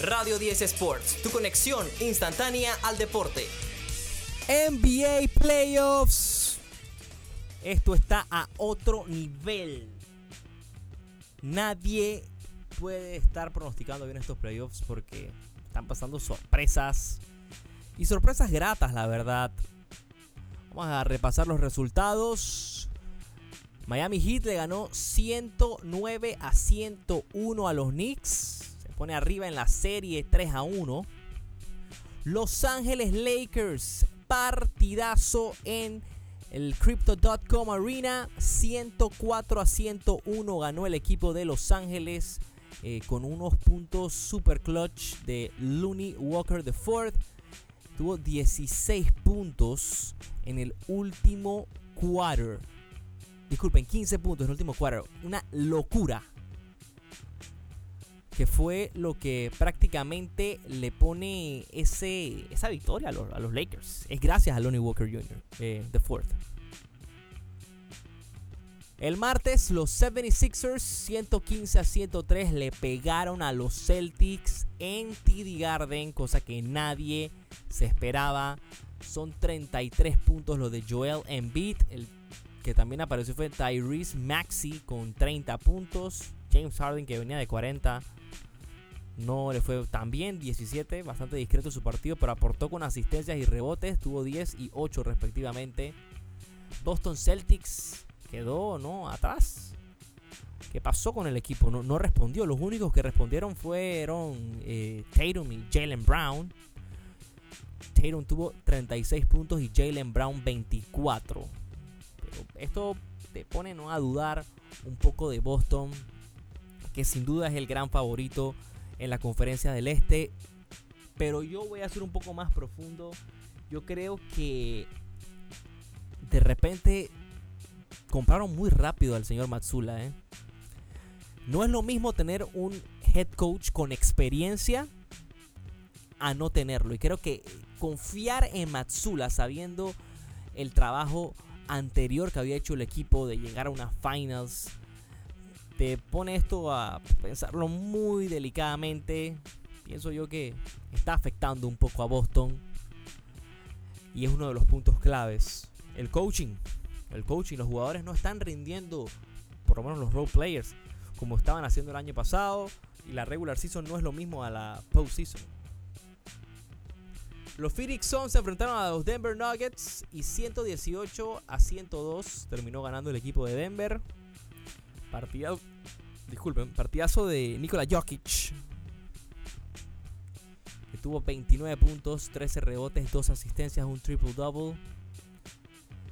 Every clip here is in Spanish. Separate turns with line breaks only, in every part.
Radio 10 Sports, tu conexión instantánea al deporte.
NBA Playoffs. Esto está a otro nivel. Nadie puede estar pronosticando bien estos playoffs porque están pasando sorpresas. Y sorpresas gratas, la verdad. Vamos a repasar los resultados. Miami Heat le ganó 109 a 101 a los Knicks pone arriba en la serie 3 a 1. Los Ángeles Lakers, partidazo en el Crypto.com Arena, 104 a 101 ganó el equipo de Los Ángeles eh, con unos puntos super clutch de Looney Walker de Ford. Tuvo 16 puntos en el último quarter. Disculpen, 15 puntos en el último quarter. Una locura que fue lo que prácticamente le pone ese, esa victoria a los, Lakers. Es gracias a Lonnie Walker Jr., eh, the fourth. El martes los 76ers 115 a 103 le pegaron a los Celtics en TD Garden, cosa que nadie se esperaba. Son 33 puntos los de Joel Embiid, el que también apareció fue Tyrese Maxey con 30 puntos, James Harden que venía de 40 no le fue tan bien, 17, bastante discreto su partido, pero aportó con asistencias y rebotes, tuvo 10 y 8 respectivamente. Boston Celtics quedó ¿no? atrás. ¿Qué pasó con el equipo? No, no respondió. Los únicos que respondieron fueron eh, Tatum y Jalen Brown. Tatum tuvo 36 puntos y Jalen Brown 24. Pero esto te pone ¿no? a dudar un poco de Boston, que sin duda es el gran favorito en la conferencia del Este. Pero yo voy a ser un poco más profundo. Yo creo que de repente compraron muy rápido al señor Matsula. ¿eh? No es lo mismo tener un head coach con experiencia a no tenerlo. Y creo que confiar en Matsula sabiendo el trabajo anterior que había hecho el equipo de llegar a una finals te pone esto a pensarlo muy delicadamente. Pienso yo que está afectando un poco a Boston. Y es uno de los puntos claves. El coaching. El coaching. Los jugadores no están rindiendo, por lo menos los role players, como estaban haciendo el año pasado. Y la regular season no es lo mismo a la postseason. Los Phoenix Suns se enfrentaron a los Denver Nuggets y 118 a 102 terminó ganando el equipo de Denver. Partidazo, disculpen, partidazo de Nikola Jokic. Que tuvo 29 puntos, 13 rebotes, 2 asistencias, un triple double.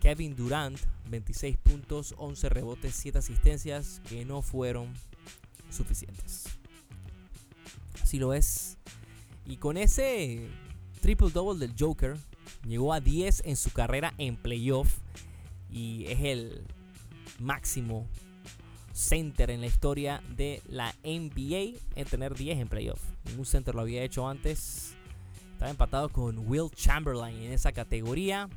Kevin Durant, 26 puntos, 11 rebotes, 7 asistencias que no fueron suficientes. Así lo es. Y con ese triple double del Joker, llegó a 10 en su carrera en playoff. Y es el máximo center en la historia de la NBA en tener 10 en playoff. Ningún center lo había hecho antes. Estaba empatado con Will Chamberlain en esa categoría.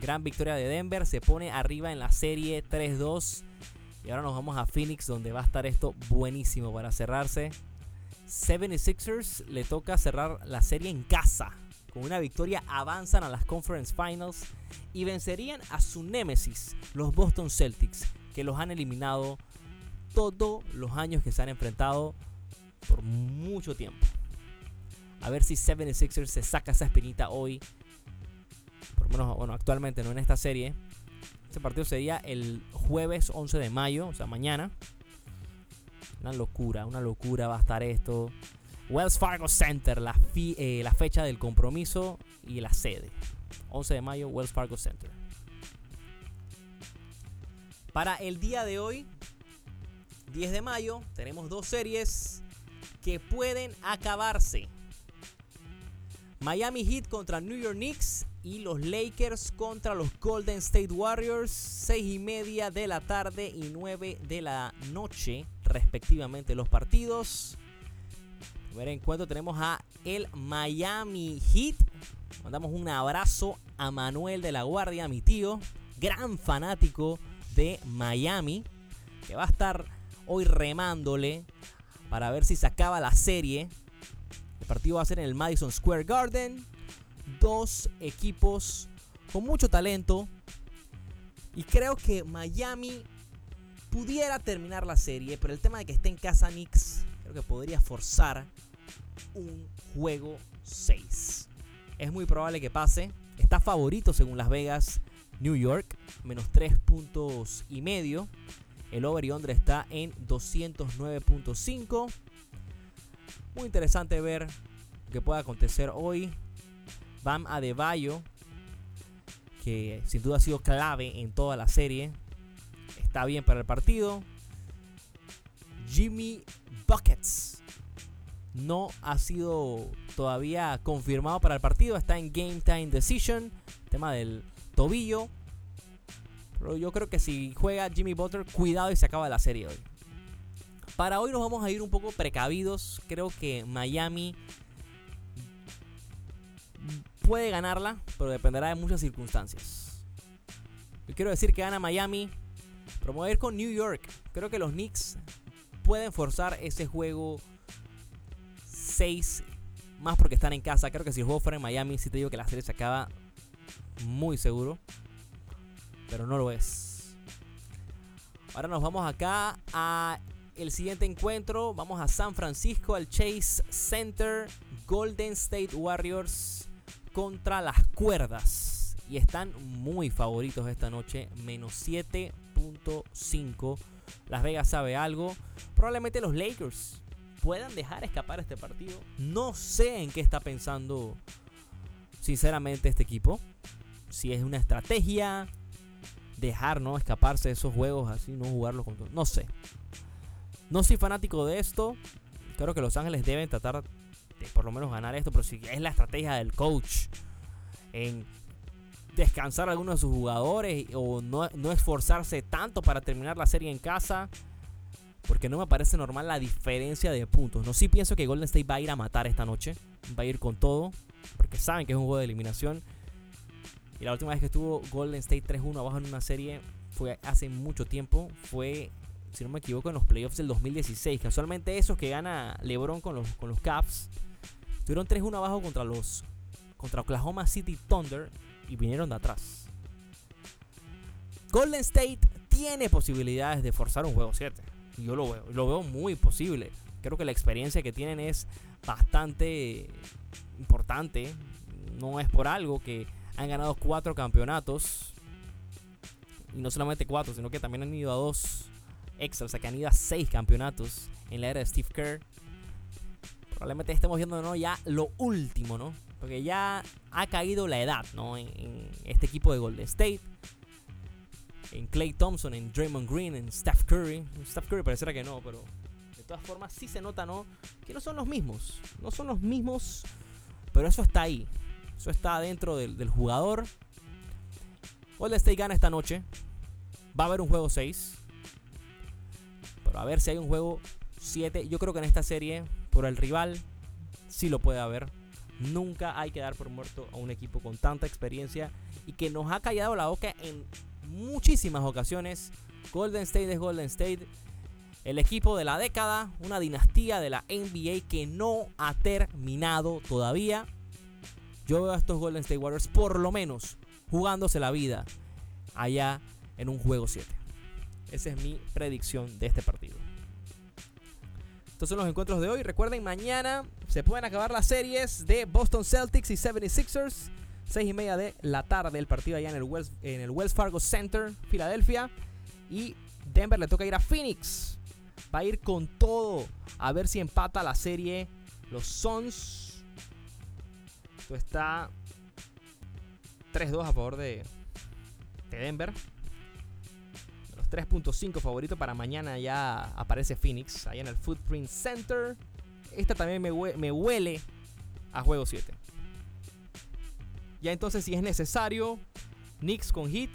Gran victoria de Denver. Se pone arriba en la serie 3-2. Y ahora nos vamos a Phoenix donde va a estar esto buenísimo para cerrarse. 76ers le toca cerrar la serie en casa. Con una victoria avanzan a las Conference Finals y vencerían a su némesis, los Boston Celtics, que los han eliminado todos los años que se han enfrentado por mucho tiempo. A ver si 76ers se saca esa espinita hoy. Por lo menos, bueno, actualmente no en esta serie. Este partido sería el jueves 11 de mayo, o sea, mañana. Una locura, una locura va a estar esto. Wells Fargo Center, la, eh, la fecha del compromiso y la sede. 11 de mayo, Wells Fargo Center. Para el día de hoy, 10 de mayo tenemos dos series que pueden acabarse. Miami Heat contra New York Knicks y los Lakers contra los Golden State Warriors. 6 y media de la tarde y 9 de la noche, respectivamente, los partidos. Primer encuentro tenemos a el Miami Heat. Mandamos un abrazo a Manuel de la Guardia, mi tío, gran fanático de Miami, que va a estar hoy remándole para ver si se acaba la serie El partido va a ser en el Madison Square Garden. Dos equipos con mucho talento. Y creo que Miami pudiera terminar la serie, pero el tema de que esté en casa Knicks, creo que podría forzar un juego 6. Es muy probable que pase. Está favorito según Las Vegas, New York, menos 3 puntos y medio. El over y under está en 209.5. Muy interesante ver qué puede acontecer hoy. Bam Adebayo, que sin duda ha sido clave en toda la serie, está bien para el partido. Jimmy Buckets no ha sido todavía confirmado para el partido. Está en Game Time Decision. Tema del tobillo. Pero yo creo que si juega Jimmy Butler, cuidado y se acaba la serie hoy. Para hoy nos vamos a ir un poco precavidos. Creo que Miami puede ganarla, pero dependerá de muchas circunstancias. Yo quiero decir que gana Miami, ir con New York. Creo que los Knicks pueden forzar ese juego 6 más porque están en casa. Creo que si el en Miami, sí te digo que la serie se acaba muy seguro. Pero no lo es. Ahora nos vamos acá a el siguiente encuentro. Vamos a San Francisco, al Chase Center. Golden State Warriors contra las cuerdas. Y están muy favoritos esta noche. Menos 7.5. Las Vegas sabe algo. Probablemente los Lakers puedan dejar escapar este partido. No sé en qué está pensando sinceramente este equipo. Si es una estrategia, dejar no escaparse de esos juegos así, no jugarlos con No sé. No soy fanático de esto. Creo que Los Ángeles deben tratar de por lo menos ganar esto, pero si es la estrategia del coach en descansar a algunos de sus jugadores o no, no esforzarse tanto para terminar la serie en casa, porque no me parece normal la diferencia de puntos. No, sí pienso que Golden State va a ir a matar esta noche. Va a ir con todo. Porque saben que es un juego de eliminación. La última vez que estuvo Golden State 3-1 abajo en una serie fue hace mucho tiempo. Fue, si no me equivoco, en los playoffs del 2016. Casualmente esos que gana LeBron con los, con los Caps. Tuvieron 3-1 abajo contra los contra Oklahoma City Thunder y vinieron de atrás. Golden State tiene posibilidades de forzar un juego 7 yo lo veo, lo veo muy posible. Creo que la experiencia que tienen es bastante importante. No es por algo que han ganado cuatro campeonatos. Y no solamente cuatro, sino que también han ido a dos extra. O sea, que han ido a seis campeonatos en la era de Steve Kerr. Probablemente estemos viendo ¿no? ya lo último, ¿no? Porque ya ha caído la edad, ¿no? En, este equipo de Golden State en Clay Thompson, en Draymond Green, en Steph Curry. Steph Curry pareciera que no, pero de todas formas sí se nota, ¿no? Que no son los mismos. No son los mismos, pero eso está ahí. Eso está dentro del, jugador. Golden State gana esta noche. Va a haber un juego 6. Pero a ver si hay un juego 7. Yo creo que en esta serie, por el rival, sí lo puede haber. Nunca hay que dar por muerto a un equipo con tanta experiencia y que nos ha callado la boca en muchísimas ocasiones. Golden State es Golden State. El equipo de la década, una dinastía de la NBA que no ha terminado todavía. Yo veo a estos Golden State Warriors por lo menos jugándose la vida allá en un juego 7. Esa es mi predicción de este partido. Estos son los encuentros de hoy. Recuerden, mañana se pueden acabar las series de Boston Celtics y 76ers. 6 y media de la tarde el partido allá en el, Wells, en el Wells Fargo Center, Filadelfia. Y Denver le toca ir a Phoenix. Va a ir con todo a ver si empata la serie. Los Suns. Esto está 3-2 a favor de, de Denver. Los 3.5 favoritos para mañana ya aparece Phoenix. Allá en el Footprint Center. Esta también me, me huele a juego 7. Ya entonces, si es necesario, Knicks con Heat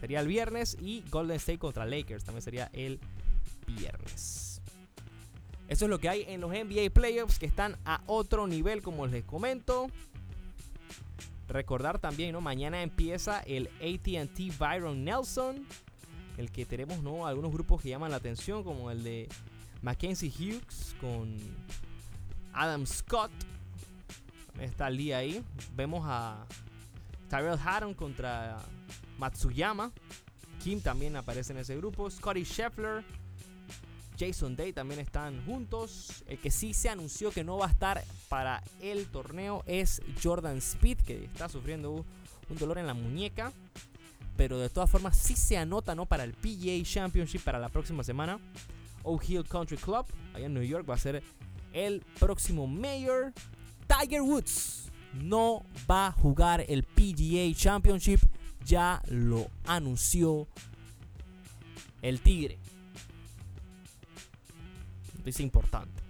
sería el viernes y Golden State contra Lakers también sería el viernes. Eso es lo que hay en los NBA Playoffs que están a otro nivel, como les comento. Recordar también, ¿no? Mañana empieza el ATT Byron Nelson. El que tenemos, ¿no? Algunos grupos que llaman la atención, como el de Mackenzie Hughes con Adam Scott. Está el día ahí. Vemos a Tyrell Hatton contra Matsuyama. Kim también aparece en ese grupo. Scotty Scheffler. Jason Day también están juntos. El que sí se anunció que no va a estar para el torneo es Jordan Speed, que está sufriendo un dolor en la muñeca. Pero de todas formas sí se anota ¿no? para el PGA Championship para la próxima semana. Oak Hill Country Club, allá en New York, va a ser el próximo mayor. Tiger Woods no va a jugar el PGA Championship. Ya lo anunció el Tigre. Es importante.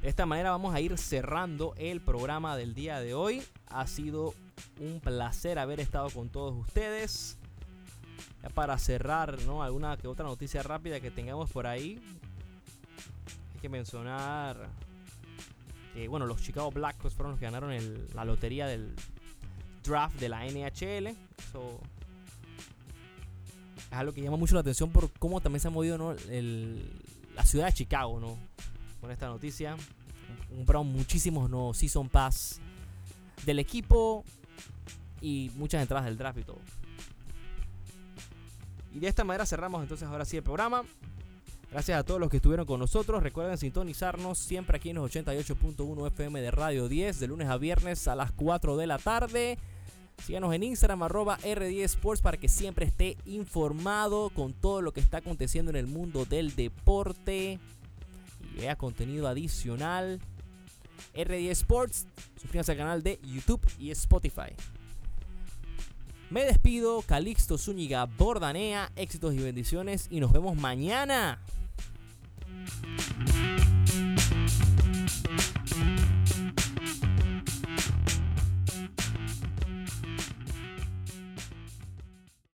De esta manera vamos a ir cerrando el programa del día de hoy. Ha sido un placer haber estado con todos ustedes. Ya para cerrar, ¿no? Alguna que otra noticia rápida que tengamos por ahí. Hay que mencionar que, bueno, los Chicago Blackhawks fueron los que ganaron la lotería del draft de la NHL. Eso es algo que llama mucho la atención por cómo también se ha movido ¿no? La ciudad de Chicago, ¿no? Con esta noticia. Compraron muchísimos no Season Pass del equipo y muchas entradas del draft y todo. Y de esta manera cerramos entonces ahora sí el programa. Gracias a todos los que estuvieron con nosotros. Recuerden sintonizarnos siempre aquí en los 88.1 FM de Radio 10 de lunes a viernes a las 4 de la tarde. Síganos en Instagram arroba R10 Sports para que siempre esté informado con todo lo que está aconteciendo en el mundo del deporte y vea contenido adicional. R10 Sports, suscríbanse al canal de YouTube y Spotify. Me despido, Calixto Zúñiga Bordanea, éxitos y bendiciones y nos vemos mañana.